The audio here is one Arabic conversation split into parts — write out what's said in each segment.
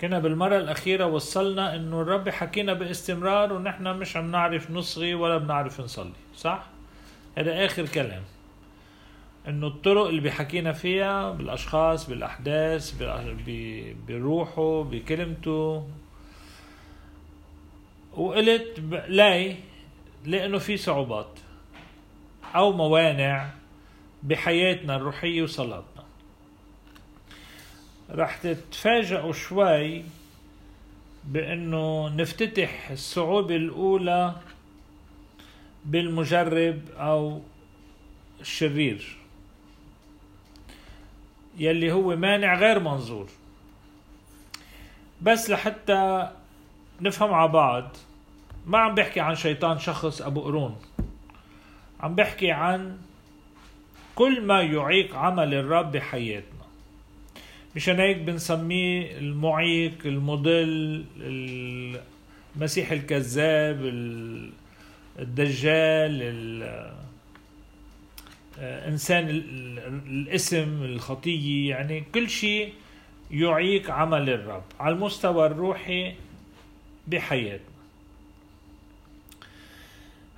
كنا بالمرة الأخيرة وصلنا إنه الرب حكينا باستمرار ونحن مش عم نعرف نصغي ولا بنعرف نصلي صح؟ هذا آخر كلام. إنه الطرق اللي بيحكينا فيها بالأشخاص بالأحداث بال- بروحه بكلمته. وقلت لاي لأنه في صعوبات أو موانع بحياتنا الروحية وصلاتنا رح تتفاجئوا شوي بأنه نفتتح الصعوبة الأولى بالمجرب أو الشرير يلي هو مانع غير منظور. بس لحتى نفهم على بعض ما عم بحكي عن شيطان شخص أبو قرون عم بحكي عن كل ما يعيق عمل الرب بحياتنا. مشان هيك بنسميه المعيق المضل المسيح الكذاب ال- الدجال ال- انسان ال- ال- الاسم الخطية. يعني كل شيء يعيق عمل الرب على المستوى الروحي بحياتنا.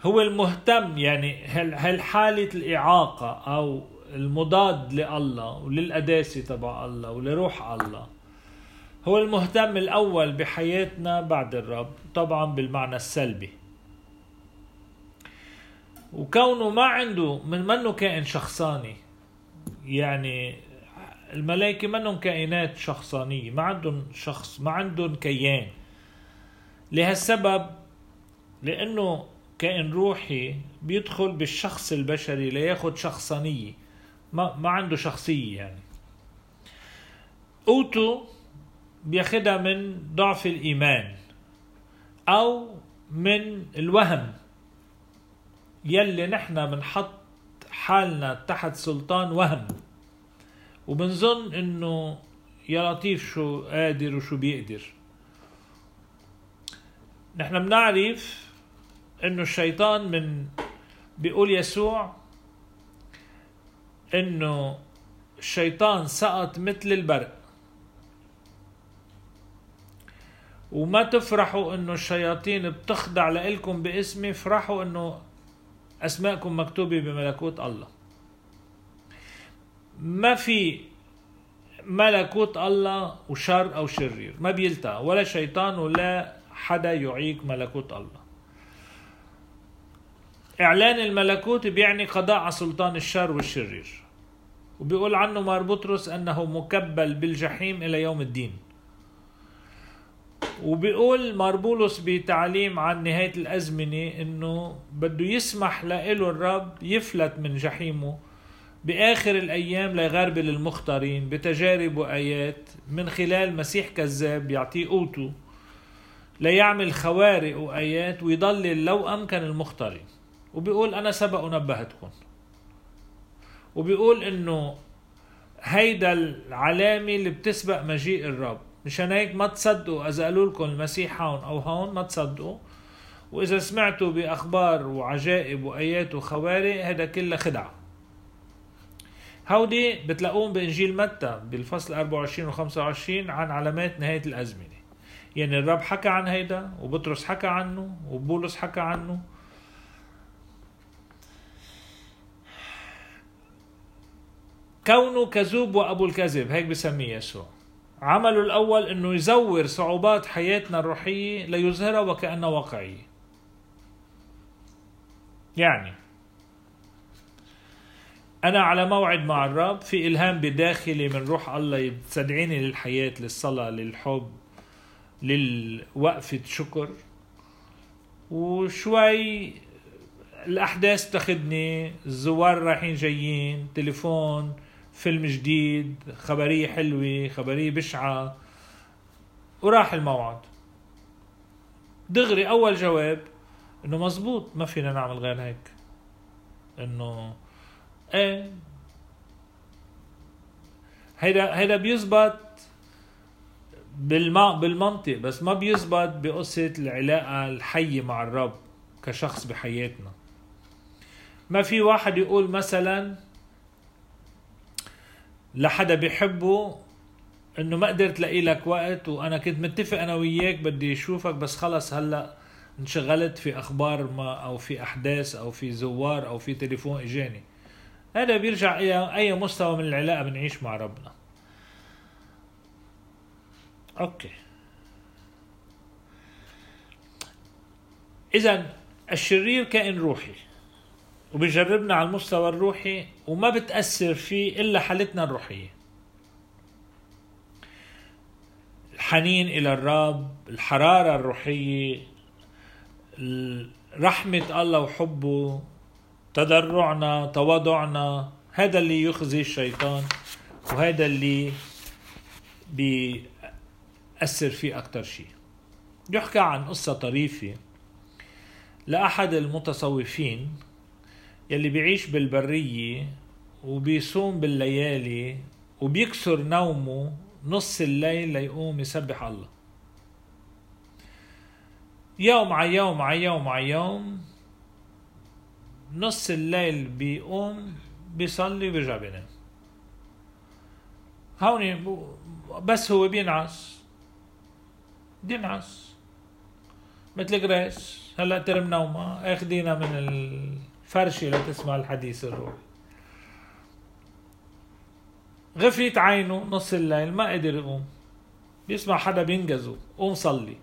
هو المهتم يعني هل هل حالة الإعاقة أو المضاد لله وللقداسة تبع الله ولروح الله. هو المهتم الأول بحياتنا بعد الرب طبعا بالمعنى السلبي. وكونه ما عنده من منه كائن شخصاني. يعني الملائكة منهم كائنات شخصانية ما عندهم شخص ما عندهم كيان. لهالسبب لأنه كائن روحي بيدخل بالشخص البشري لياخد شخصانية. ما, ما عنده شخصية يعني. قوته بياخدها من ضعف الإيمان أو من الوهم. يلي نحن بنحط حالنا تحت سلطان وهم. وبنظن إنه يا لطيف شو قادر وشو بيقدر. نحن بنعرف إنه الشيطان من بيقول يسوع إنه الشيطان سقط مثل البرق. وما تفرحوا إنه الشياطين بتخضع لإلكم باسمي افرحوا إنه أسماءكم مكتوبة بملكوت الله. ما في ملكوت الله وشر أو شرير ما بيلتقى ولا شيطان ولا حدا يعيق ملكوت الله. إعلان الملكوت بيعني قضاء على سلطان الشر والشرير. وبيقول عنه مار بطرس أنه مكبل بالجحيم إلى يوم الدين. وبيقول ماربولوس بتعليم عن نهاية الأزمنة إنه بده يسمح له الرب يفلت من جحيمه بآخر الأيام ليغربل المختارين بتجارب وآيات من خلال مسيح كذاب يعطيه قوته ليعمل خوارق وآيات ويضلل لو أمكن المختارين. وبيقول أنا سبق ونبهتكم وبيقول إنه هيدا العلامة اللي بتسبق مجيء الرب. مشان هيك ما تصدقوا إذا قالوا لكم المسيح هون أو هون ما تصدقوا. وإذا سمعتوا بأخبار وعجائب وآيات وخوارق هذا كله خدعة. هودي بتلاقوهم بإنجيل متى؟ بالفصل 24 و 25 عن علامات نهاية الأزمنة. يعني الرب حكى عن هيدا وبطرس حكى عنه وبولس حكى عنه كونه كذوب وأبو الكذب هيك بسميه يسوع. عمله الأول أنه يزور صعوبات حياتنا الروحية ليظهرها وكأنها واقعية. يعني أنا على موعد مع الرب في إلهام بداخلي من روح الله يستدعيني للحياة للصلاة للحب للوقفة شكر. وشوي الأحداث تاخدني الزوار رايحين جايين تليفون فيلم جديد خبرية حلوة خبرية بشعة. وراح الموعد. دغري أول جواب إنه مزبوط ما فينا نعمل غير هيك. إنه إيه. هيدا هيدا بيزبط بالما بالمنطق بس ما بيزبط بقصة العلاقة الحية مع الرب كشخص بحياتنا. ما في واحد يقول مثلا لحدا بيحبه إنه ما قدرت لاقي لك وقت وأنا كنت متفق أنا وياك بدي أشوفك بس خلص هلأ انشغلت في أخبار ما أو في أحداث أو في زوار أو في تليفون إجاني. هذا بيرجع إلى أي مستوى من العلاقة بنعيش مع ربنا. أوكي. اذا الشرير كائن روحي. وبيجربنا على المستوى الروحي وما بتأثر فيه إلا حالتنا الروحية. الحنين إلى الرب الحرارة الروحية رحمة الله وحبه تضرعنا تواضعنا هذا اللي يخزي الشيطان وهذا اللي بيأثر فيه أكتر شيء. يحكى عن قصة طريفة لأحد المتصوفين يلي بيعيش بالبرية وبيصوم بالليالي وبيكسر نومه نص الليل ليقوم يسبح الله. يوم على يوم على يوم على يوم نص الليل بيقوم بيصلي وبيرجع بينام. هوني بس هو بينعس. بينعس. مثل جريس هلا ترم نومة اخدينا من الفرشة لتسمع الحديث الروحي. غفيت عينه نص الليل ما قدر يقوم. بيسمع حدا بينجزه قوم صلي.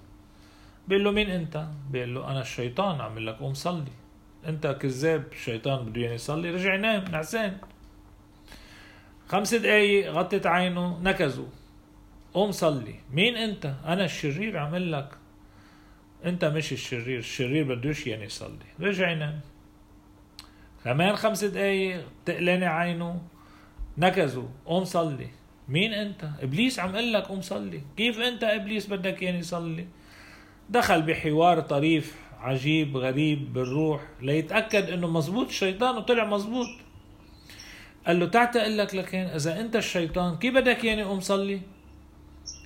بيقول له مين انت؟ بيقول له أنا الشيطان عم لك قوم صلي. انت كذاب الشيطان بده يعني يصلي رجع ينام نعسان خمس دقايق غطت عينه نكزوا قوم صلي. مين انت؟ أنا الشرير عمل لك. انت مش الشرير الشرير بدوش يعني يصلي. رجع ينام. كمان خمس دقايق تقلاني عينه. نكزوا قوم صلي. مين انت؟ إبليس عم قل لك قوم صلي. كيف انت إبليس بدك يعني يصلي؟ دخل بحوار طريف عجيب غريب بالروح ليتأكد إنه مزبوط الشيطان وطلع مزبوط قال له تعت أقول لك لكن إذا أنت الشيطان كيف بدك يعني قوم صلي؟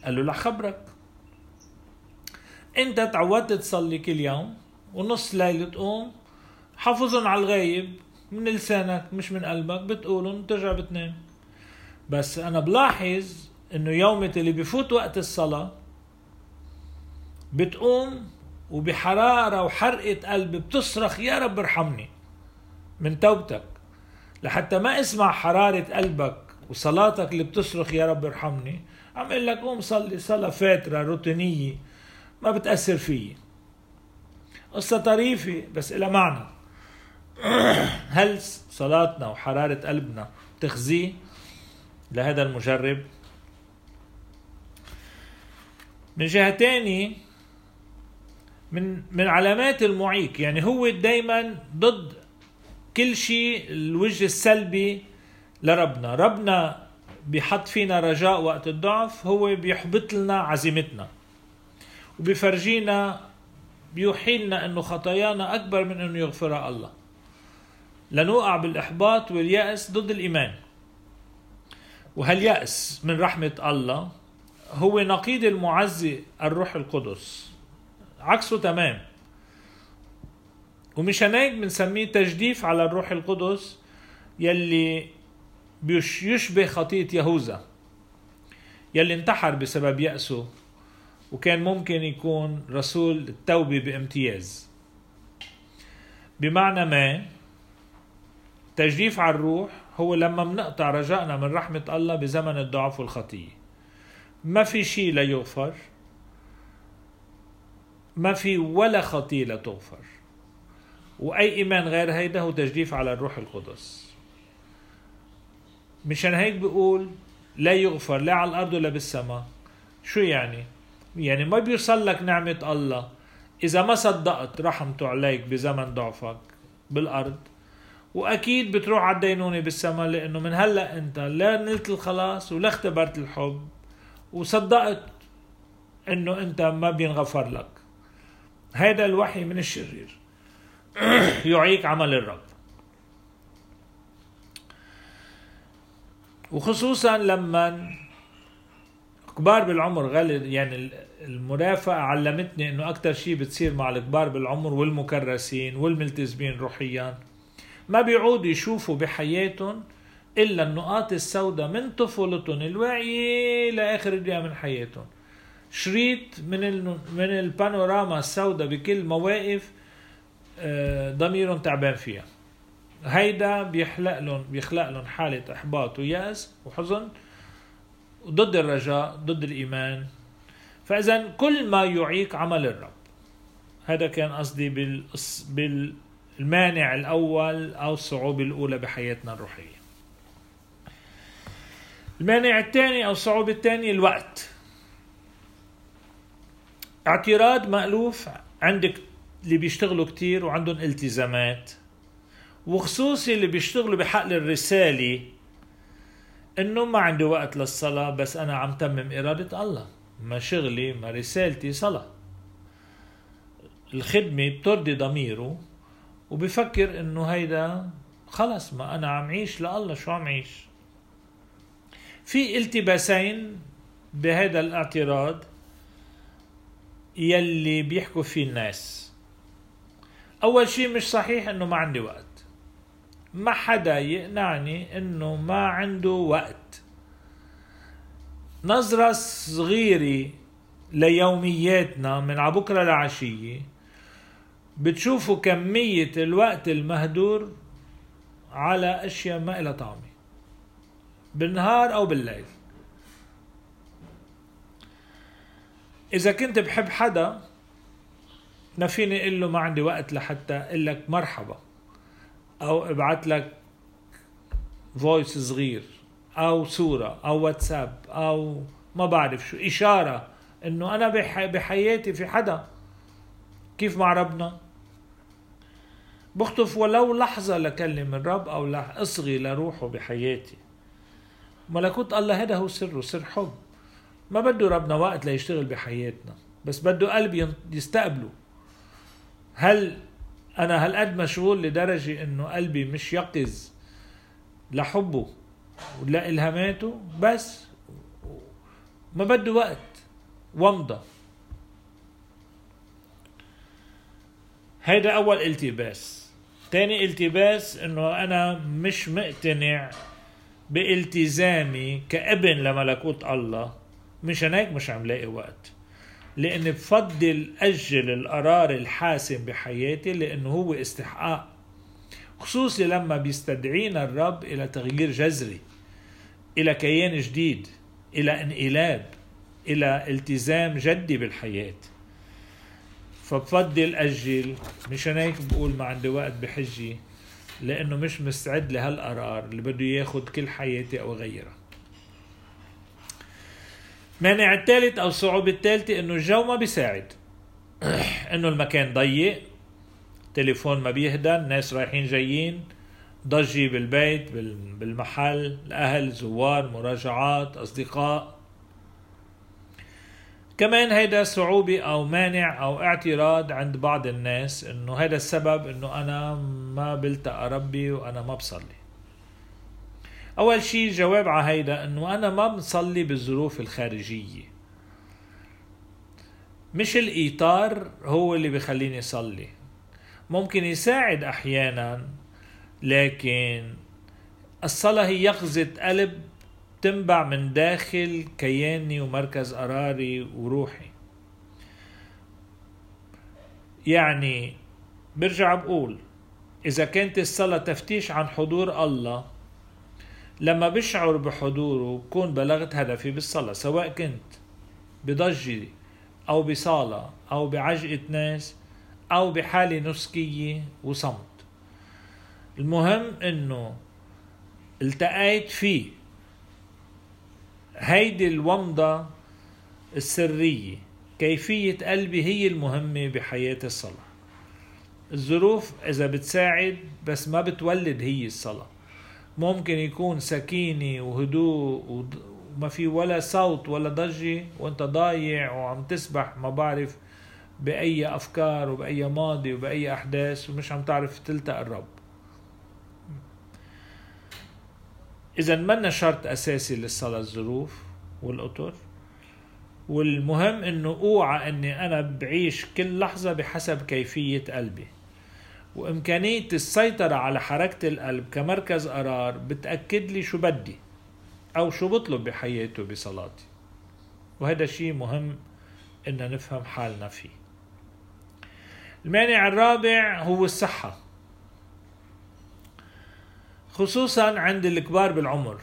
قال له لح خبرك إنت تعودت تصلي كل يوم ونص ليل تقوم حافظهم على الغايب من لسانك مش من قلبك بتقولهم بترجع بتنام. بس أنا بلاحظ إنه يومة اللي بفوت وقت الصلاة بتقوم وبحرارة وحرقة قلب بتصرخ يا رب ارحمني من توبتك. لحتى ما أسمع حرارة قلبك وصلاتك اللي بتصرخ يا رب ارحمني عم أقول لك قوم صلي صلاة فاترة روتينية ما بتأثر فيي. قصة طريفة بس إلها معنى. هل صلاتنا وحرارة قلبنا تخزيه لهذا المجرب؟ من جهة تاني من من علامات المعيق يعني هو دايما ضد كل شيء الوجه السلبي لربنا. ربنا بيحط فينا رجاء وقت الضعف هو بيحبط لنا عزيمتنا. وبيفرجينا بيوحي لنا إنه خطايانا أكبر من إنه يغفرها الله. لنوقع بالإحباط واليأس ضد الإيمان. وهاليأس من رحمة الله؟ هو نقيض المعزي الروح القدس. عكسه تمام. ومشان هيك بنسميه تجديف على الروح القدس يلي يشبه خطية يهوذا يلي انتحر بسبب يأسه وكان ممكن يكون رسول التوبة بامتياز. بمعنى ما تجديف على الروح هو لما منقطع رجائنا من رحمة الله بزمن الضعف والخطية. ما في شيء لا يغفر ما في ولا خطية لا تغفر. وأي إيمان غير هيدا هو تجديف على الروح القدس. مشان هيك بقول لا يغفر لا على الأرض ولا بالسماء. شو يعني؟ يعني ما بيوصل لك نعمة الله. إذا ما صدقت رحمته عليك بزمن ضعفك بالأرض وأكيد بتروح على الدينونة بالسماء لأنه من هلأ أنت لا نلت الخلاص ولا اختبرت الحب وصدقت أنه أنت ما بينغفر لك. هذا الوحي من الشرير. يعيك عمل الرب. وخصوصا لما كبار بالعمر غالب يعني المرافقة علمتني إنه أكثر شيء بتصير مع الكبار بالعمر والمكرسين والملتزمين روحيا. ما بيعودوا يشوفوا بحياتهم إلا النقاط السوداء من طفولتهم الواعية لآخر دقيقة من حياتهم. شريط من من البانوراما السوداء بكل مواقف آه، ضميرهم تعبان فيها. هيدا بيخلق لهم بيخلق لهم حالة إحباط ويأس وحزن ضد الرجاء ضد الإيمان. فإذا كل ما يعيق عمل الرب. هذا كان قصدي بال بالمانع الأول أو الصعوبة الأولى بحياتنا الروحية. المانع الثاني أو الصعوبة الثانية الوقت. اعتراض مألوف عندك اللي بيشتغلوا كتير وعندهم التزامات. وخصوصي اللي بيشتغلوا بحقل الرسالة إنه ما عندي وقت للصلاة بس أنا عم تمم إرادة الله. ما شغلي ما رسالتي صلاة. الخدمة بترضي ضميره. وبفكر إنه هيدا خلص ما أنا عم عيش لله شو عم عيش؟ في التباسين بهذا الاعتراض يلي بيحكوا فيه الناس. أول شيء مش صحيح إنه ما عندي وقت. ما حدا يقنعني إنه ما عنده وقت. نظرة صغيرة ليومياتنا من عبكرة لعشية بتشوفوا كمية الوقت المهدور على أشياء ما إلها طعمة بالنهار أو بالليل. إذا كنت بحب حدا ما فيني أقول له ما عندي وقت لحتى أقول لك مرحبا. أو ابعت لك فويس صغير أو صورة أو واتساب أو ما بعرف شو إشارة إنه أنا بحياتي في حدا. كيف مع ربنا؟ بخطف ولو لحظة لكلم الرب أو أصغي لروحه بحياتي. ملكوت الله هذا هو سره سر حب. ما بده ربنا وقت ليشتغل بحياتنا بس بده قلب يستقبله. هل أنا هالقد مشغول لدرجة إنه قلبي مش يقظ لحبه ولإلهاماته؟ بس ما بده وقت. ومضة هيدا أول التباس. تاني التباس إنه أنا مش مقتنع بإلتزامي كابن لملكوت الله مشان هيك مش عم لاقي وقت. لأن بفضل أجل القرار الحاسم بحياتي لأنه هو استحقاق خصوصي لما بيستدعينا الرب إلى تغيير جذري إلى كيان جديد إلى انقلاب إلى التزام جدي بالحياة. فبفضل أجل مشان هيك بقول ما عندي وقت بحجي لأنه مش مستعد لهالقرار اللي بده ياخد كل حياتي أو غيرها. مانع الثالث أو الصعوبة الثالثة إنه الجو ما بيساعد. إنه المكان ضيق تليفون ما بيهدى الناس رايحين جايين ضجي بالبيت بالمحل الأهل زوار مراجعات أصدقاء. كمان هيدا صعوبة أو مانع أو اعتراض عند بعض الناس إنه هذا السبب إنه أنا ما بلتقى ربي وأنا ما بصلي. أول شيء جواب على هيدا إنه أنا ما بصلي بالظروف الخارجية. مش الإيطار هو اللي بخليني أصلي. ممكن يساعد أحيانا لكن الصلاة هي يقظة قلب تنبع من داخل كياني ومركز قراري وروحي. يعني برجع بقول إذا كانت الصلاة تفتيش عن حضور الله لما بشعر بحضوره بكون بلغت هدفي بالصلاة سواء كنت بضجة أو بصالة أو بعجقة ناس أو بحالة نسكية وصمت. المهم إنه التقيت فيه هيدي الومضة السرية كيفية قلبي هي المهمة بحياة الصلاة. الظروف إذا بتساعد بس ما بتولد هي الصلاة. ممكن يكون سكينة وهدوء وما في ولا صوت ولا ضجة وإنت ضايع وعم تسبح ما بعرف بأي أفكار وبأي ماضي وبأي أحداث ومش عم تعرف تلتقى الرب. إذا منا شرط أساسي للصلاة الظروف والأطر والمهم إنه أوعى إني أنا بعيش كل لحظة بحسب كيفية قلبي. وإمكانية السيطرة على حركة القلب كمركز قرار بتأكد لي شو بدي أو شو بطلب بحياتي وبصلاتي. وهذا شيء مهم إن نفهم حالنا فيه. المانع الرابع هو الصحة. خصوصا عند الكبار بالعمر.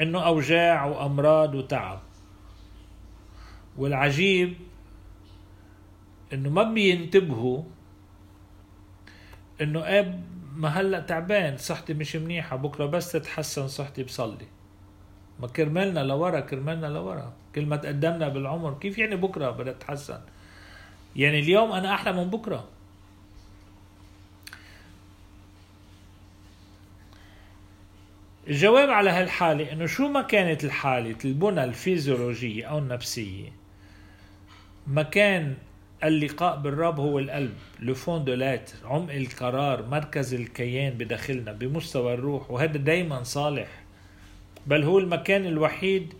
إنه أوجاع وأمراض وتعب. والعجيب إنه ما بينتبهوا إنه اب ما هلأ تعبان صحتي مش منيحة بكرة بس تتحسن صحتي بصلي. ما كرمالنا لورا كرمالنا لورا. كل ما تقدمنا بالعمر كيف يعني بكرة بدها تتحسن؟ يعني اليوم أنا أحلى من بكرة. الجواب على هالحالة إنه شو ما كانت الحالة البنى الفيزيولوجية أو النفسية مكان اللقاء بالرب هو القلب لفون دولات عمق القرار مركز الكيان بداخلنا بمستوى الروح وهذا دايما صالح. بل هو المكان الوحيد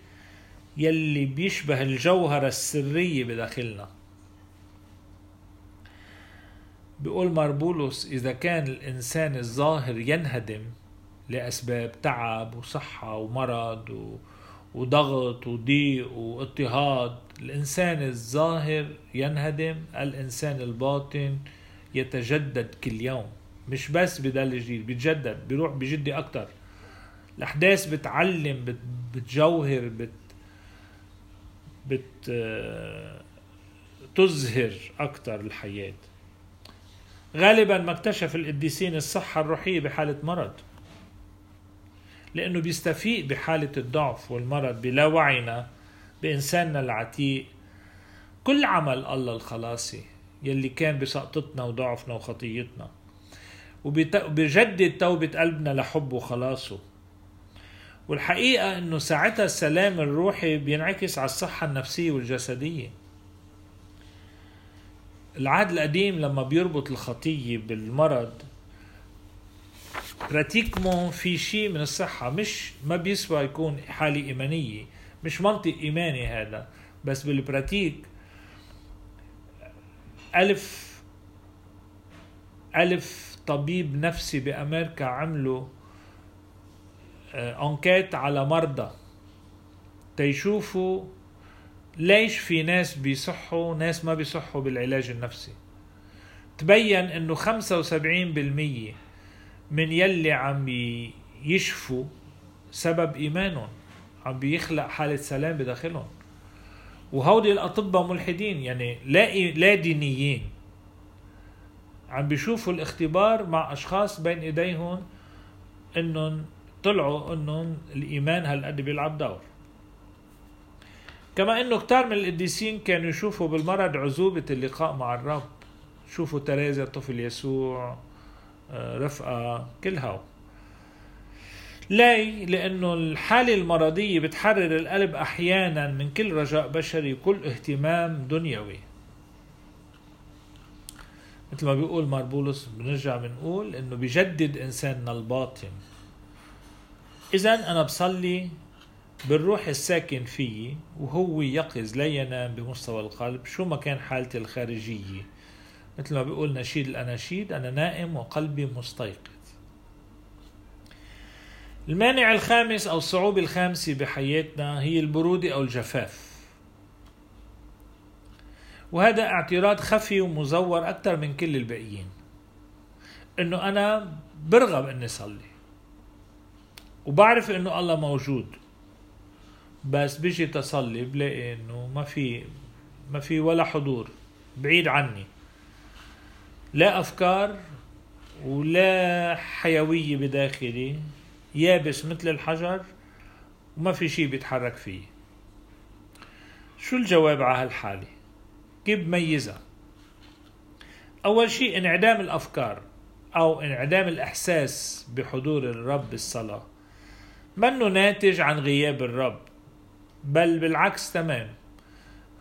يلي بيشبه الجوهرة السرية بداخلنا. بيقول ماربولوس إذا كان الإنسان الظاهر ينهدم لأسباب تعب وصحة ومرض و... وضغط وضيق واضطهاد. الإنسان الظاهر ينهدم الإنسان الباطن يتجدد كل يوم. مش بس بضل جديد بيتجدد بيروح بجدي أكتر. الأحداث بتعلم بت... بتجوهر بت بت تزهر أكتر الحياة. غالبا ما اكتشف القديسين الصحة الروحية بحالة مرض. لأنه بيستفيق بحالة الضعف والمرض بلا وعينا بإنساننا العتيق. كل عمل الله الخلاصي يلي كان بسقطتنا وضعفنا وخطيتنا وبجدد توبة قلبنا لحبه وخلاصه. والحقيقة إنه ساعتها السلام الروحي بينعكس على الصحة النفسية والجسدية. العهد القديم لما بيربط الخطية بالمرض براتيكمون في شيء من الصحة مش ما بيسوى يكون حالة إيمانية مش منطق إيماني هذا بس بالبراتيك ألف ألف طبيب نفسي بأمريكا عملوا أنكيت على مرضى تيشوفوا ليش في ناس بيصحوا ناس ما بيصحوا بالعلاج النفسي تبين انه 75% من يلي عم يشفوا سبب إيمانهم عم بيخلق حالة سلام بداخلهم. وهودي الأطباء ملحدين يعني لا لا دينيين. عم بيشوفوا الاختبار مع أشخاص بين إيديهم إنهم طلعوا إنهم الإيمان هالقد بيلعب دور. كما إنه كتار من القديسين كانوا يشوفوا بالمرض عزوبة اللقاء مع الرب. شوفوا تريزا طفل يسوع رفقة كل هاو ليه؟ لأنه الحالة المرضية بتحرر القلب أحيانا من كل رجاء بشري وكل اهتمام دنيوي. مثل ما بيقول ماربولوس بنرجع بنقول إنه بجدد إنساننا الباطن. اذا أنا بصلي بالروح الساكن فيي وهو يقظ لا ينام بمستوى القلب شو ما كان حالتي الخارجية. مثل ما بيقول نشيد الأناشيد أنا نائم وقلبي مستيقظ. المانع الخامس أو الصعوبة الخامسة بحياتنا هي البرودة أو الجفاف. وهذا اعتراض خفي ومزور أكثر من كل الباقيين. إنه أنا برغب إني صلي. وبعرف إنه الله موجود. بس بيجي تصلي بلاقي إنه ما في ما في ولا حضور. بعيد عني. لا أفكار ولا حيوية بداخلي يابس مثل الحجر وما في شيء بيتحرك فيه. شو الجواب على هالحالة؟ كيف بميزها؟ أول شيء انعدام الأفكار أو انعدام الإحساس بحضور الرب بالصلاة منه ناتج عن غياب الرب بل بالعكس تمام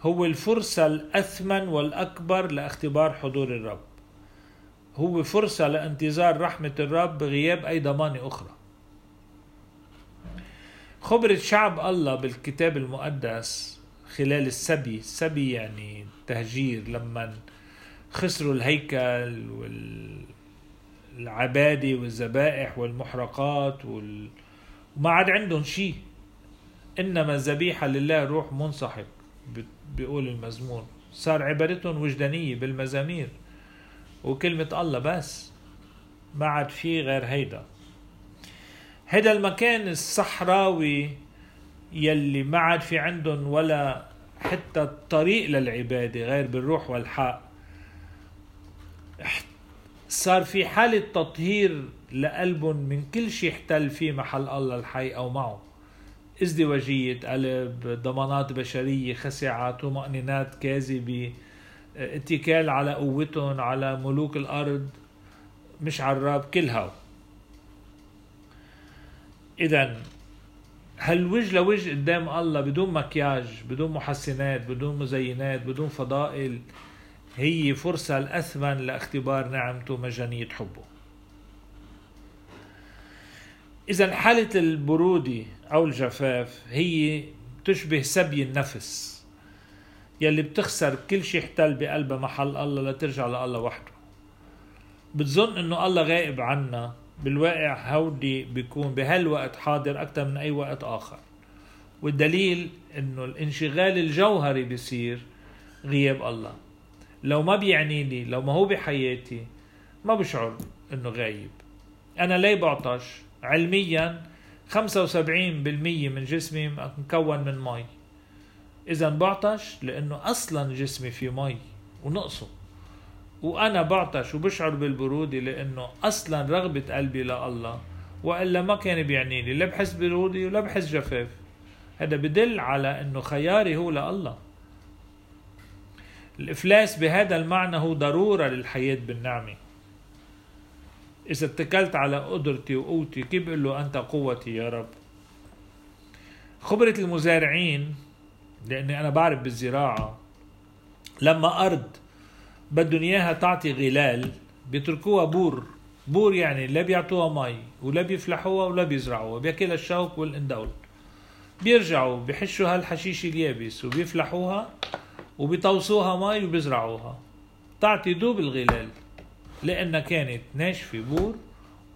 هو الفرصة الأثمن والأكبر لاختبار حضور الرب. هو فرصة لانتظار رحمة الرب بغياب أي ضمانة أخرى. خبرة شعب الله بالكتاب المقدس خلال السبي السبي يعني تهجير لما خسروا الهيكل والعبادة والذبائح والمحرقات وال... وما عاد عندهم شيء. إنما الذبيحة لله روح منسحق بيقول المزمور. صار عبادتهم وجدانية بالمزامير. وكلمة الله بس. ما عاد في غير هيدا. هيدا المكان الصحراوي يلي ما عاد في عندهم ولا حتى الطريق للعبادة غير بالروح والحق صار في حالة تطهير لقلبهم من كل شيء احتل فيه محل الله الحي أو معه. إزدواجية قلب ضمانات بشرية خسعة طمأنينات كاذبة. اتكال على قوتهم على ملوك الأرض مش على الرب كلها. إذا هل وجه لوجه قدام الله بدون مكياج بدون محسنات بدون مزينات بدون فضائل هي فرصة الأثمن لاختبار نعمته مجانية حبه؟ إذا حالة البرودة أو الجفاف هي تشبه سبي النفس. يلي بتخسر كل شيء احتل بقلبها محل الله لترجع لله وحده. بتظن إنه الله غائب عنا بالواقع هودي بيكون بهالوقت حاضر أكثر من أي وقت آخر. والدليل إنه الانشغال الجوهري بيصير غياب الله. لو ما بيعنيني لو ما هو بحياتي ما بشعر إنه غايب. أنا ليه بعطش؟ علميا 75% من جسمي مكون من مي. إذا بعطش لأنه أصلا جسمي فيه مي ونقصه. وأنا بعطش وبشعر بالبرودة لأنه أصلا رغبة قلبي لله وإلا ما كان بيعنيني. لا بحس برودة ولا بحس جفاف. هذا بدل على إنه خياري هو لله الإفلاس بهذا المعنى هو ضرورة للحياة بالنعمة. إذا اتكلت على قدرتي وقوتي كيف بقول له أنت قوتي يا رب؟ خبرة المزارعين لأني أنا بعرف بالزراعة. لما أرض بدهم إياها تعطي غلال بيتركوها بور. بور يعني لا بيعطوها مي ولا بيفلحوها ولا بيزرعوها. بياكلها الشوك والأندول بيرجعوا بحشوا هالحشيش اليابس وبيفلحوها وبيطوسوها مي وبيزرعوها. تعطي دوب الغلال. لأنها كانت ناشفة بور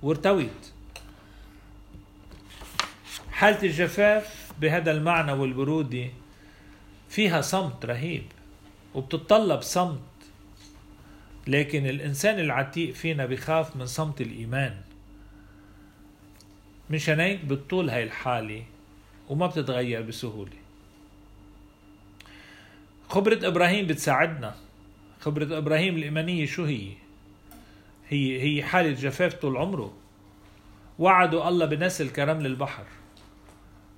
وارتوت حالة الجفاف بهذا المعنى والبرودة فيها صمت رهيب وبتتطلب صمت. لكن الإنسان العتيق فينا بخاف من صمت الإيمان. مشان هيك بتطول هاي الحالة وما بتتغير بسهولة. خبرة إبراهيم بتساعدنا. خبرة إبراهيم الإيمانية شو هي؟ هي هي حالة جفاف طول عمره. وعدوا الله بنسل كرمل البحر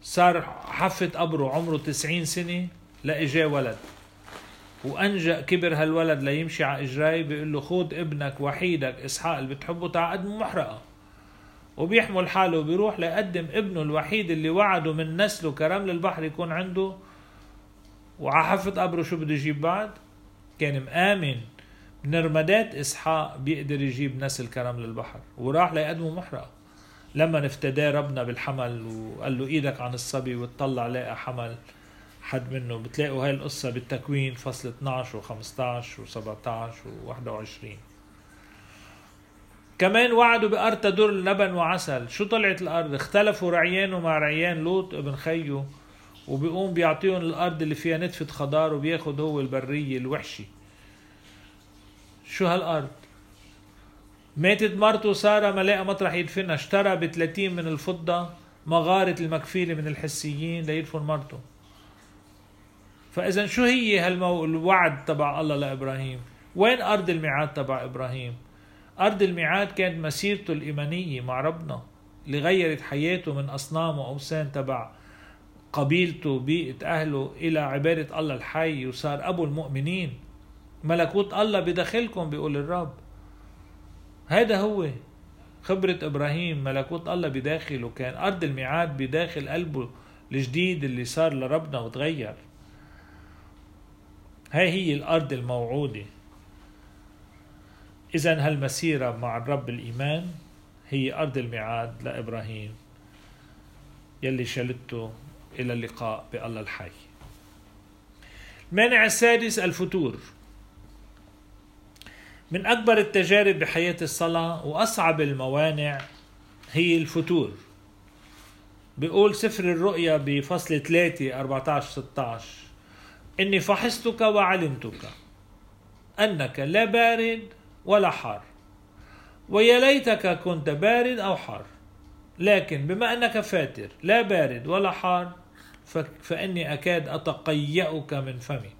صار حفة قبره عمره تسعين سنة. لإجاه ولد. وأنجأ كبر هالولد ليمشي على إجراي بيقول له خود ابنك وحيدك إسحاق اللي بتحبه تعقد محرقة. وبيحمل حاله وبيروح ليقدم ابنه الوحيد اللي وعده من نسله كرمل البحر يكون عنده. وعلى حفة قبره شو بده يجيب بعد؟ كان مآمن من رمادات إسحاق بيقدر يجيب نسل كرم للبحر وراح ليقدمه محرقة. لما نفتداه ربنا بالحمل وقال له إيدك عن الصبي وتطلع لقى حمل. حد منه بتلاقوا هاي القصة بالتكوين فصل 12 و15 و17 و21 كمان وعدوا بأرض تدر لبن وعسل. شو طلعت الأرض؟ اختلفوا رعيانه مع رعيان لوط ابن خيو وبيقوم بيعطيهم الأرض اللي فيها نتفة خضار وبياخد هو البرية الوحشي. شو هالأرض؟ ماتت مرته سارة ما لقى مطرح يدفنها اشترى ب 30 من الفضة مغارة المكفيلة من الحسيين ليدفن مرته. فإذا شو هي هالمو الوعد تبع الله لإبراهيم؟ وين أرض الميعاد تبع إبراهيم؟ أرض الميعاد كانت مسيرته الإيمانية مع ربنا اللي غيرت حياته من أصنام وأوثان تبع قبيلته بيئة أهله إلى عبادة الله الحي وصار أبو المؤمنين. ملكوت الله بداخلكم بيقول الرب. هذا هو خبرة إبراهيم. ملكوت الله بداخله كان أرض الميعاد بداخل قلبه الجديد اللي صار لربنا وتغير. هاي هي الأرض الموعودة. إذا هالمسيرة مع الرب الإيمان هي أرض الميعاد لإبراهيم يلي شلته إلى اللقاء بالله الحي. المانع السادس الفتور. من أكبر التجارب بحياة الصلاة وأصعب الموانع هي الفتور. بيقول سفر الرؤيا بفصل 3 14 16 إني فحصتك وعلمتك أنك لا بارد ولا حار. ويا ليتك كنت بارد أو حار. لكن بما أنك فاتر لا بارد ولا حار فإني أكاد أتقيأك من فمي.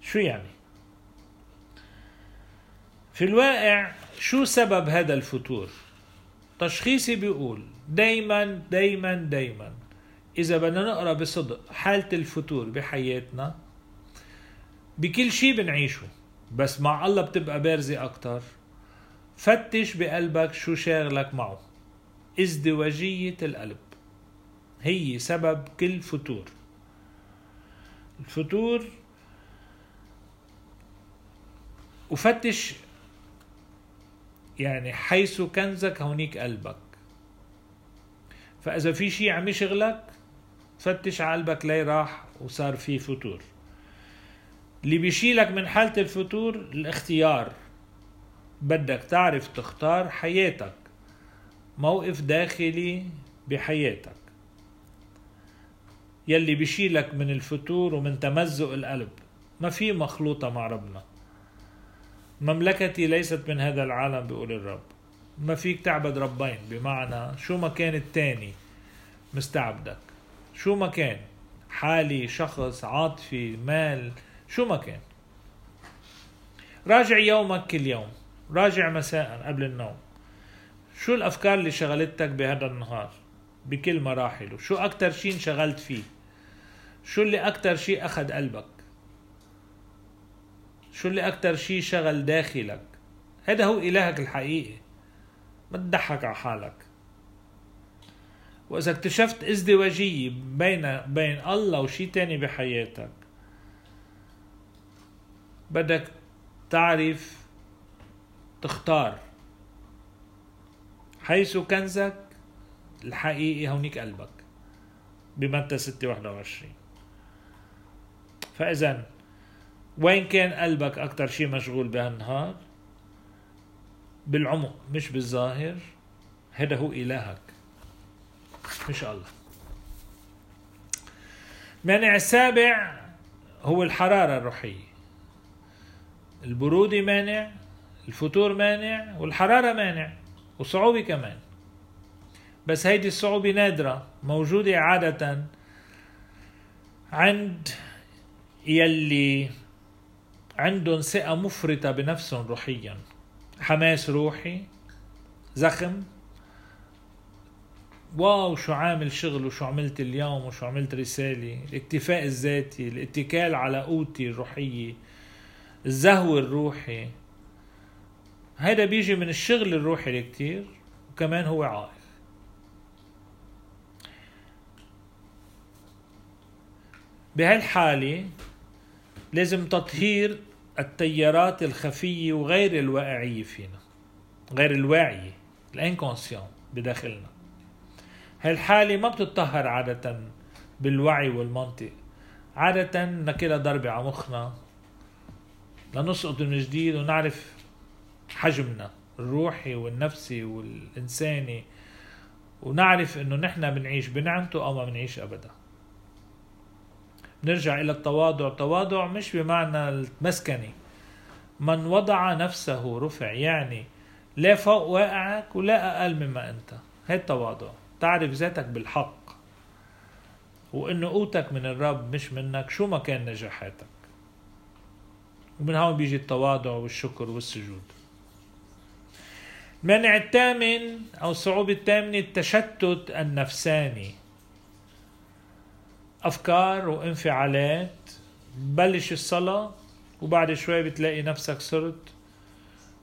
شو يعني؟ في الواقع شو سبب هذا الفتور؟ تشخيصي بيقول دايما دايما دايما. إذا بدنا نقرأ بصدق حالة الفتور بحياتنا بكل شيء بنعيشه بس مع الله بتبقى بارزة أكتر. فتش بقلبك شو شاغلك معه. ازدواجية القلب. هي سبب كل فتور. الفتور وفتش يعني حيث كنزك هونيك قلبك. فإذا في شيء عم يشغلك فتش على قلبك ليه راح وصار في فتور. اللي بيشيلك من حالة الفتور الاختيار. بدك تعرف تختار حياتك. موقف داخلي بحياتك. يلي بيشيلك من الفتور ومن تمزق القلب. ما في مخلوطة مع ربنا. مملكتي ليست من هذا العالم بيقول الرب. ما فيك تعبد ربين. بمعنى شو ما كان التاني مستعبدك. شو ما كان. حالي شخص عاطفي مال شو ما كان. راجع يومك كل يوم. راجع مساء قبل النوم. شو الأفكار اللي شغلتك بهذا النهار؟ بكل مراحله شو أكتر شيء انشغلت فيه؟ شو اللي أكتر شيء أخذ قلبك؟ شو اللي أكتر شيء شغل داخلك؟ هذا هو إلهك الحقيقي. ما تضحك على حالك. وإذا اكتشفت ازدواجية بين بين الله وشيء تاني بحياتك بدك تعرف تختار. حيث كنزك الحقيقي هونيك قلبك بمتى 6 21 فإذا وين كان قلبك أكتر شيء مشغول بهالنهار؟ بالعمق مش بالظاهر. هذا هو إلهك مش الله. المانع السابع هو الحرارة الروحية. البرودة مانع الفتور مانع والحرارة مانع وصعوبة كمان. بس هيدي الصعوبة نادرة موجودة عادة عند يلي عندهم ثقة مفرطة بنفسهم روحيا. حماس روحي زخم واو شو عامل شغل وشو عملت اليوم وشو عملت رسالة. الاكتفاء الذاتي الاتكال على قوتي الروحية الزهو الروحي. هيدا بيجي من الشغل الروحي الكتير وكمان هو عائق. بهالحالة لازم تطهير التيارات الخفية وغير الواقعية فينا غير الواعية الإنكونسيون بداخلنا. هالحالة ما بتطهر عادة بالوعي والمنطق. عادة ناكلها ضربة على مخنا لنسقط من جديد ونعرف حجمنا الروحي والنفسي والإنساني. ونعرف إنه نحن بنعيش بنعمته أو ما بنعيش ابدا. نرجع إلى التواضع. التواضع مش بمعنى المسكني من وضع نفسه رفع يعني لا فوق واقعك ولا أقل مما أنت. هي التواضع. تعرف ذاتك بالحق. وانه قوتك من الرب مش منك شو ما كان نجاحاتك. ومن هون بيجي التواضع والشكر والسجود. المانع الثامن أو الصعوبة الثامنة التشتت النفساني. أفكار وانفعالات. بلش الصلاة وبعد شوي بتلاقي نفسك صرت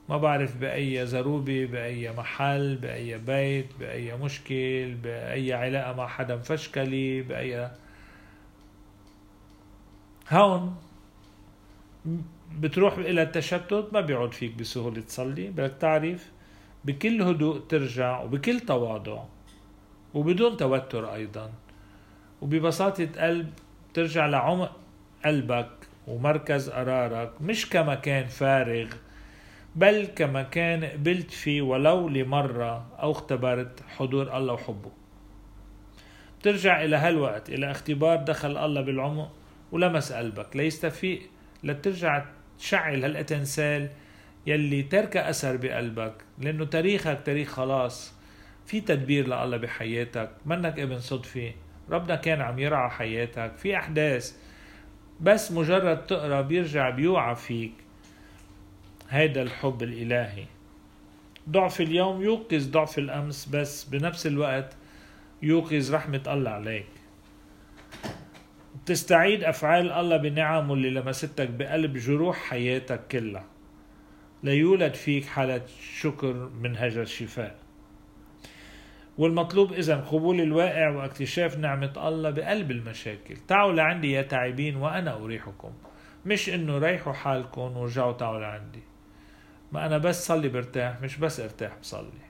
ما بعرف بأي زروبة بأي محل بأي بيت بأي مشكل بأي علاقة مع حدا مفشكلي بأي هون بتروح إلى التشتت ما بيعود فيك بسهولة تصلي. بدك تعرف بكل هدوء ترجع وبكل تواضع وبدون توتر أيضا. وببساطة قلب ترجع لعمق قلبك ومركز قرارك مش كمكان فارغ بل كمكان قبلت فيه ولو لمرة أو اختبرت حضور الله وحبه. بترجع إلى هالوقت إلى اختبار دخل الله بالعمق ولمس قلبك. ليستفيق لترجع تشعل هالأتنسال يلي ترك أثر بقلبك. لأنه تاريخك تاريخ خلاص. في تدبير لله بحياتك. منك ابن صدفة ربنا كان عم يرعى حياتك. في أحداث. بس مجرد تقرأ بيرجع بيوعى فيك. هيدا الحب الإلهي. ضعف اليوم يوقظ ضعف الأمس بس بنفس الوقت يوقظ رحمة الله عليك. تستعيد أفعال الله بنعمه اللي لمستك بقلب جروح حياتك كلها. ليولد فيك حالة شكر من هجر الشفاء والمطلوب إذا قبول الواقع واكتشاف نعمة الله بقلب المشاكل. تعالوا لعندي يا تعبين وأنا أريحكم. مش إنه ريحوا حالكم ورجعوا تعالوا لعندي. ما أنا بس صلي برتاح مش بس أرتاح بصلي.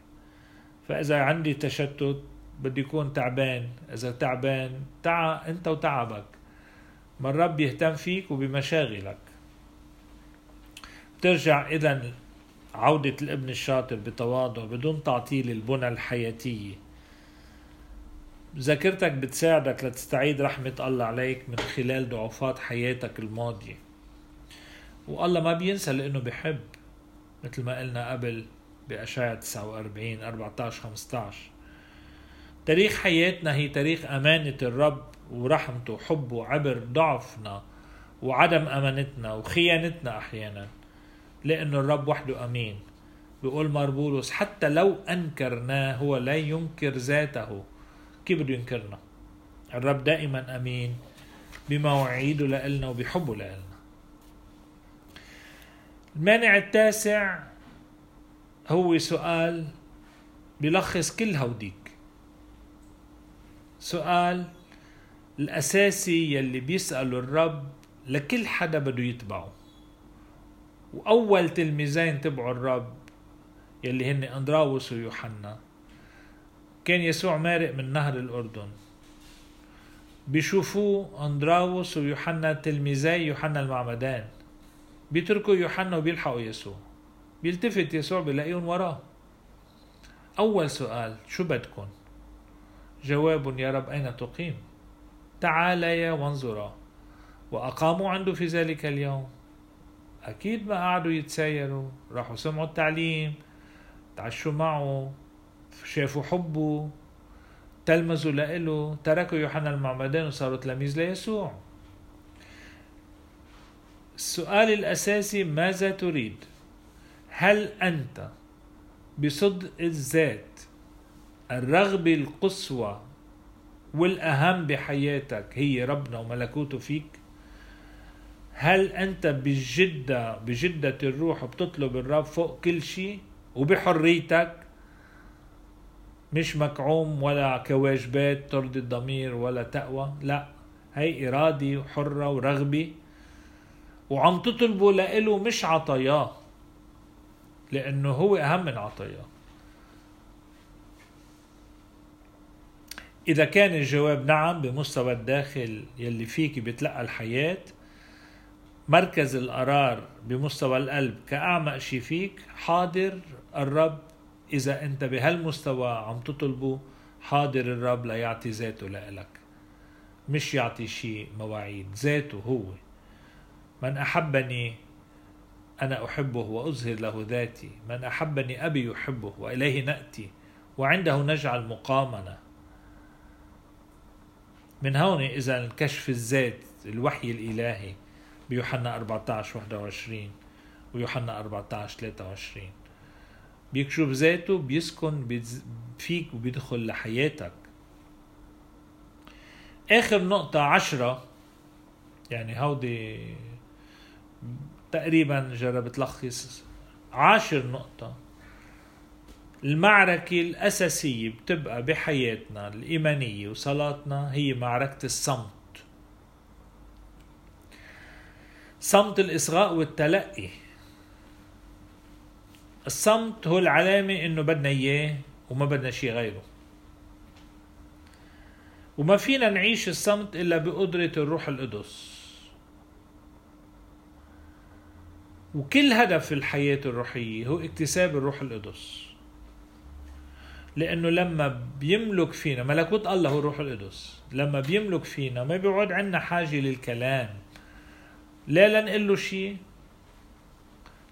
فإذا عندي تشتت بدي يكون تعبان إذا تعبان تعا أنت وتعبك. ما الرب يهتم فيك وبمشاغلك. ترجع إذا عودة الابن الشاطر بتواضع بدون تعطيل البنى الحياتية ذاكرتك بتساعدك لتستعيد رحمة الله عليك من خلال ضعفات حياتك الماضية. والله ما بينسى لأنه بحب. مثل ما قلنا قبل بأشعة 49 14 15 تاريخ حياتنا هي تاريخ أمانة الرب ورحمته وحبه وعبر ضعفنا وعدم أمانتنا وخيانتنا أحيانا. لأنه الرب وحده أمين. بيقول ماربولوس حتى لو أنكرناه هو لا ينكر ذاته. كيف بده ينكرنا؟ الرب دائما أمين بمواعيده لإلنا وبحبه لإلنا. المانع التاسع هو سؤال بيلخص كل هوديك. سؤال الأساسي يلي بيسأله الرب لكل حدا بده يتبعه. وأول تلميذين تبعوا الرب يلي هن أندراوس ويوحنا. كان يسوع مارق من نهر الأردن. بيشوفوه أندراوس ويوحنا تلميذي يوحنا المعمدان. بيتركوا يوحنا وبيلحقوا يسوع. بيلتفت يسوع بيلاقيهم وراه. أول سؤال شو بدكن جواب يا رب أين تقيم؟ تعاليا وانظرا. وأقاموا عنده في ذلك اليوم. أكيد ما قعدوا يتسايروا راحوا سمعوا التعليم تعشوا معه شافوا حبه تلمذوا لإله تركوا يوحنا المعمدان وصاروا تلاميذ ليسوع. السؤال الأساسي ماذا تريد؟ هل أنت بصدق الذات الرغبة القصوى والأهم بحياتك هي ربنا وملكوته فيك؟ هل أنت بجدة بجدة الروح بتطلب الرب فوق كل شيء وبحريتك مش مكعوم ولا كواجبات ترضي الضمير ولا تقوى لا هي إرادة وحرة ورغبة وعم تطلبه لإله مش عطاياه لأنه هو أهم من عطاياه إذا كان الجواب نعم بمستوى الداخل يلي فيك بتلقى الحياة مركز القرار بمستوى القلب كأعمق شي فيك حاضر الرب. إذا أنت بهالمستوى عم تطلبه حاضر الرب ليعطي ذاته لإلك مش يعطي شي مواعيد ذاته هو. من أحبني أنا أحبه وأظهر له ذاتي. من أحبني أبي يحبه وإليه نأتي. وعنده نجعل مقامنا. من هون إذا كشف الذات الوحي الإلهي بيوحنا 14 21 ويوحنا 14 23 بيكشف ذاته بيسكن فيك وبيدخل لحياتك. آخر نقطة عشرة يعني هودي تقريبا جربت لخص عاشر نقطة. المعركة الأساسية بتبقى بحياتنا الإيمانية وصلاتنا هي معركة الصمت. صمت الإصغاء والتلقي. الصمت هو العلامة إنه بدنا إياه وما بدنا شيء غيره. وما فينا نعيش الصمت إلا بقدرة الروح القدس. وكل هدف الحياة الروحية هو اكتساب الروح القدس. لأنه لما بيملك فينا ملكوت الله هو الروح القدس. لما بيملك فينا ما بيقعد عندنا حاجة للكلام. لا لنقول له شيء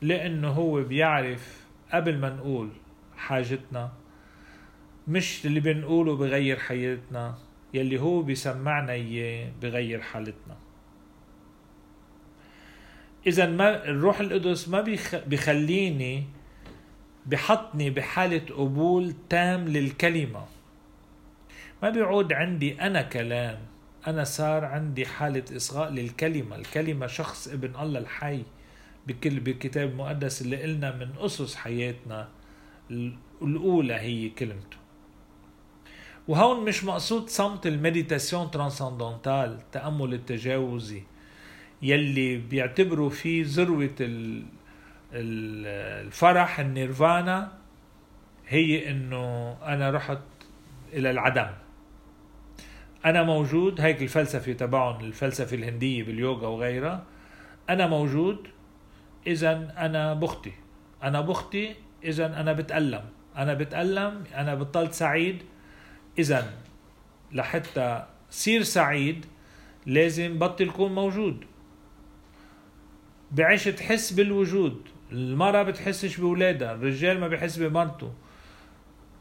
لأنه هو بيعرف قبل ما نقول حاجتنا مش اللي بنقوله بغير حياتنا يلي هو بيسمعنا إياه بغير حالتنا. إذا ما الروح القدس ما بيخ... بخليني بحطني بحالة قبول تام للكلمة. ما بيعود عندي أنا كلام أنا صار عندي حالة إصغاء للكلمة. الكلمة شخص ابن الله الحي بكل بالكتاب المقدس اللي قلنا من أسس حياتنا الأولى هي كلمته. وهون مش مقصود صمت المديتاسيون ترانسندنتال التأمل التجاوزي. يلي بيعتبروا فيه ذروة الفرح النيرفانا هي إنه أنا رحت إلى العدم. أنا موجود هيك الفلسفة تبعهم الفلسفة الهندية باليوغا وغيرها. أنا موجود اذا أنا بختي. أنا بختي اذا أنا بتألم. أنا بتألم أنا بطلت سعيد. اذا لحتى صير سعيد لازم بطل كون موجود. بعيش تحس بالوجود. المرأة بتحسش بولادها الرجال ما بحس بمرته.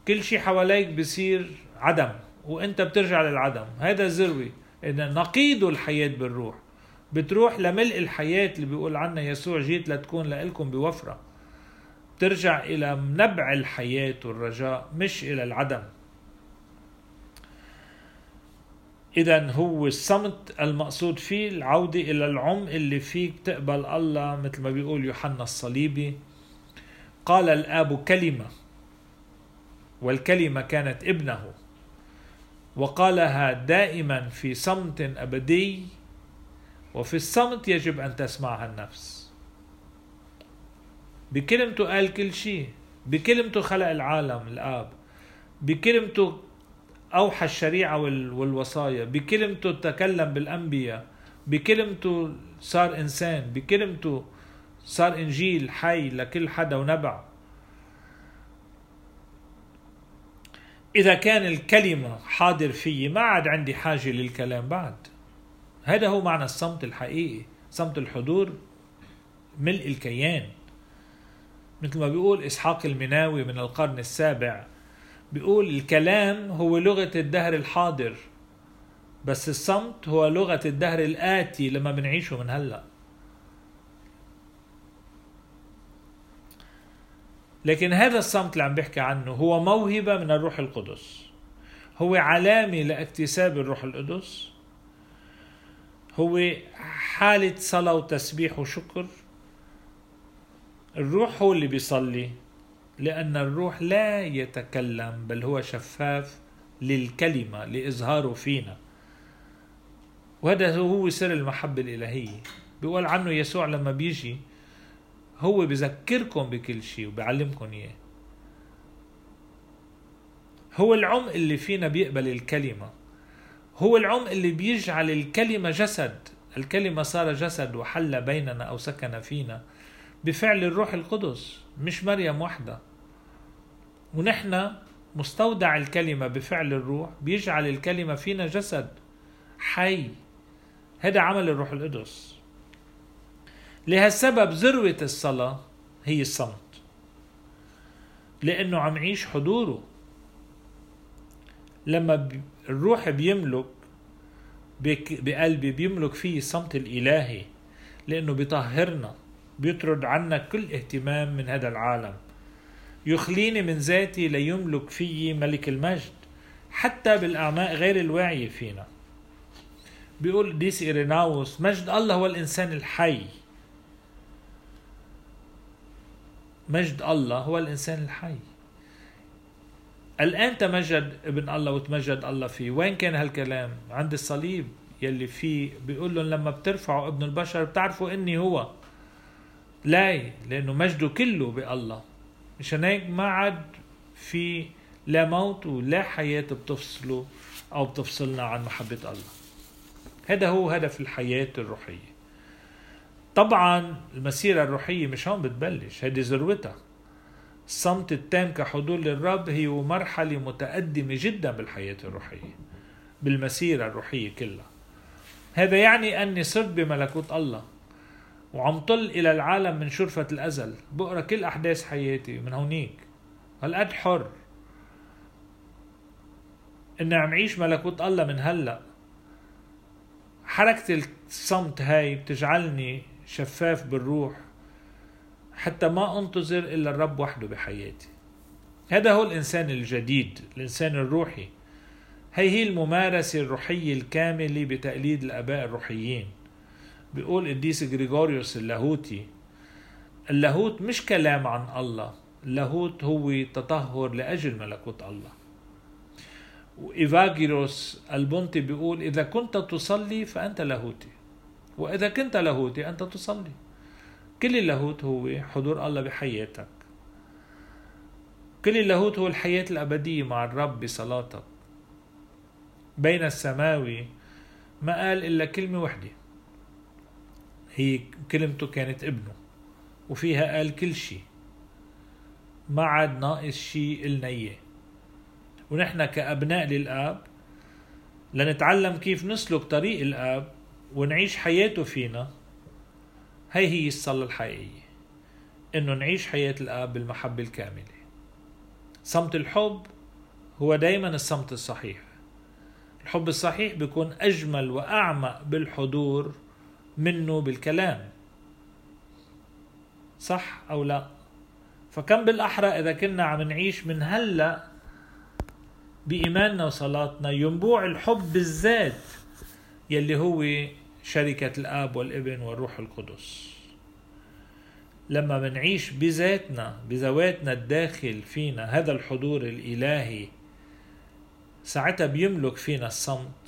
كل شيء حواليك بصير عدم وانت بترجع للعدم. هذا زروي ان نقيض الحياة بالروح. بتروح لملء الحياة اللي بيقول عنها يسوع جيت لتكون لإلكم بوفرة. ترجع إلى نبع الحياة والرجاء مش إلى العدم. إذا هو الصمت المقصود فيه العودة إلى العمق اللي فيك تقبل الله مثل ما بيقول يوحنا الصليبي. قال الآب كلمة والكلمة كانت ابنه وقالها دائما في صمت أبدي وفي الصمت يجب أن تسمعها النفس. بكلمته قال كل شيء بكلمته خلق العالم الآب بكلمته أوحى الشريعة والوصايا. بكلمته تكلم بالأنبياء. بكلمته صار إنسان. بكلمته صار إنجيل حي لكل حدا ونبع. إذا كان الكلمة حاضر فيي ما عاد عندي حاجة للكلام بعد. هذا هو معنى الصمت الحقيقي. صمت الحضور ملء الكيان. مثل ما بيقول إسحاق المناوي من القرن السابع بيقول الكلام هو لغة الدهر الحاضر بس الصمت هو لغة الدهر الآتي لما بنعيشه من هلأ. لكن هذا الصمت اللي عم بحكي عنه هو موهبة من الروح القدس. هو علامة لاكتساب الروح القدس. هو حالة صلاة وتسبيح وشكر. الروح هو اللي بيصلي. لأن الروح لا يتكلم بل هو شفاف للكلمة لإظهاره فينا. وهذا هو سر المحبة الإلهية. بيقول عنه يسوع لما بيجي هو بذكركم بكل شيء وبيعلمكم إياه. هو العمق اللي فينا بيقبل الكلمة. هو العمق اللي بيجعل الكلمة جسد. الكلمة صار جسد وحل بيننا أو سكن فينا. بفعل الروح القدس مش مريم وحده ونحن مستودع الكلمة بفعل الروح بيجعل الكلمة فينا جسد حي. هذا عمل الروح القدس. لهالسبب ذروة الصلاة هي الصمت. لأنه عم يعيش حضوره. لما الروح بيملك بقلبي بيملك فيه الصمت الإلهي لأنه بيطهرنا بيطرد عنا كل اهتمام من هذا العالم. يخليني من ذاتي ليملك في ملك المجد حتى بالأعماق غير الواعية فينا. بيقول ديس إيريناوس مجد الله هو الإنسان الحي. مجد الله هو الإنسان الحي. الآن تمجد ابن الله وتمجد الله فيه. وين كان هالكلام؟ عند الصليب يلي فيه. بيقول لهم لما بترفعوا ابن البشر بتعرفوا إني هو. لا لأنه مجده كله بالله مشان هيك ما عاد في لا موت ولا حياة بتفصله أو بتفصلنا عن محبة الله. هذا هو هدف الحياة الروحية. طبعا المسيرة الروحية مش هون بتبلش هيدي ذروتها. الصمت التام كحضور للرب هي مرحلة متقدمة جدا بالحياة الروحية بالمسيرة الروحية كلها. هذا يعني أني صرت بملكوت الله. وعم طل إلى العالم من شرفة الأزل. بقرأ كل أحداث حياتي من هونيك. هالقد حر. إني عم عيش ملكوت الله من هلأ. حركة الصمت هاي بتجعلني شفاف بالروح. حتى ما أنتظر إلا الرب وحده بحياتي. هذا هو الإنسان الجديد الإنسان الروحي. هي هي الممارسة الروحية الكاملة بتقليد الآباء الروحيين. بيقول قديس غريغوريوس اللاهوتي اللاهوت مش كلام عن الله اللاهوت هو تطهر لأجل ملكوت الله. وإيفاجيروس البنطي بيقول إذا كنت تصلي فأنت لاهوتي وإذا كنت لاهوتي أنت تصلي. كل اللاهوت هو حضور الله بحياتك. كل اللاهوت هو الحياة الأبدية مع الرب بصلاتك. بين السماوي ما قال إلا كلمة وحدة. هي كلمته كانت ابنه وفيها قال كل شيء ما عاد ناقص شيء إلنا إياه. ونحن كأبناء للآب لنتعلم كيف نسلك طريق الآب ونعيش حياته فينا. هي هي الصلاة الحقيقية إنه نعيش حياة الآب بالمحبة الكاملة. صمت الحب هو دايما الصمت الصحيح. الحب الصحيح بيكون أجمل وأعمق بالحضور منه بالكلام. صح أو لا؟ فكم بالأحرى إذا كنا عم نعيش من هلأ بإيماننا وصلاتنا ينبوع الحب بالذات يلي هو شركة الآب والابن والروح القدس. لما منعيش بذاتنا بذواتنا الداخل فينا هذا الحضور الإلهي ساعتها بيملك فينا الصمت.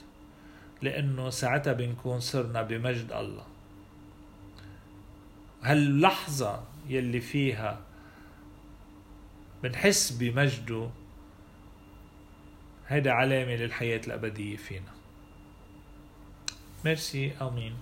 لأنه ساعتها بنكون صرنا بمجد الله. هاللحظة يلي فيها بنحس بمجده هيدا علامة للحياة الأبدية فينا. ميرسي آمين.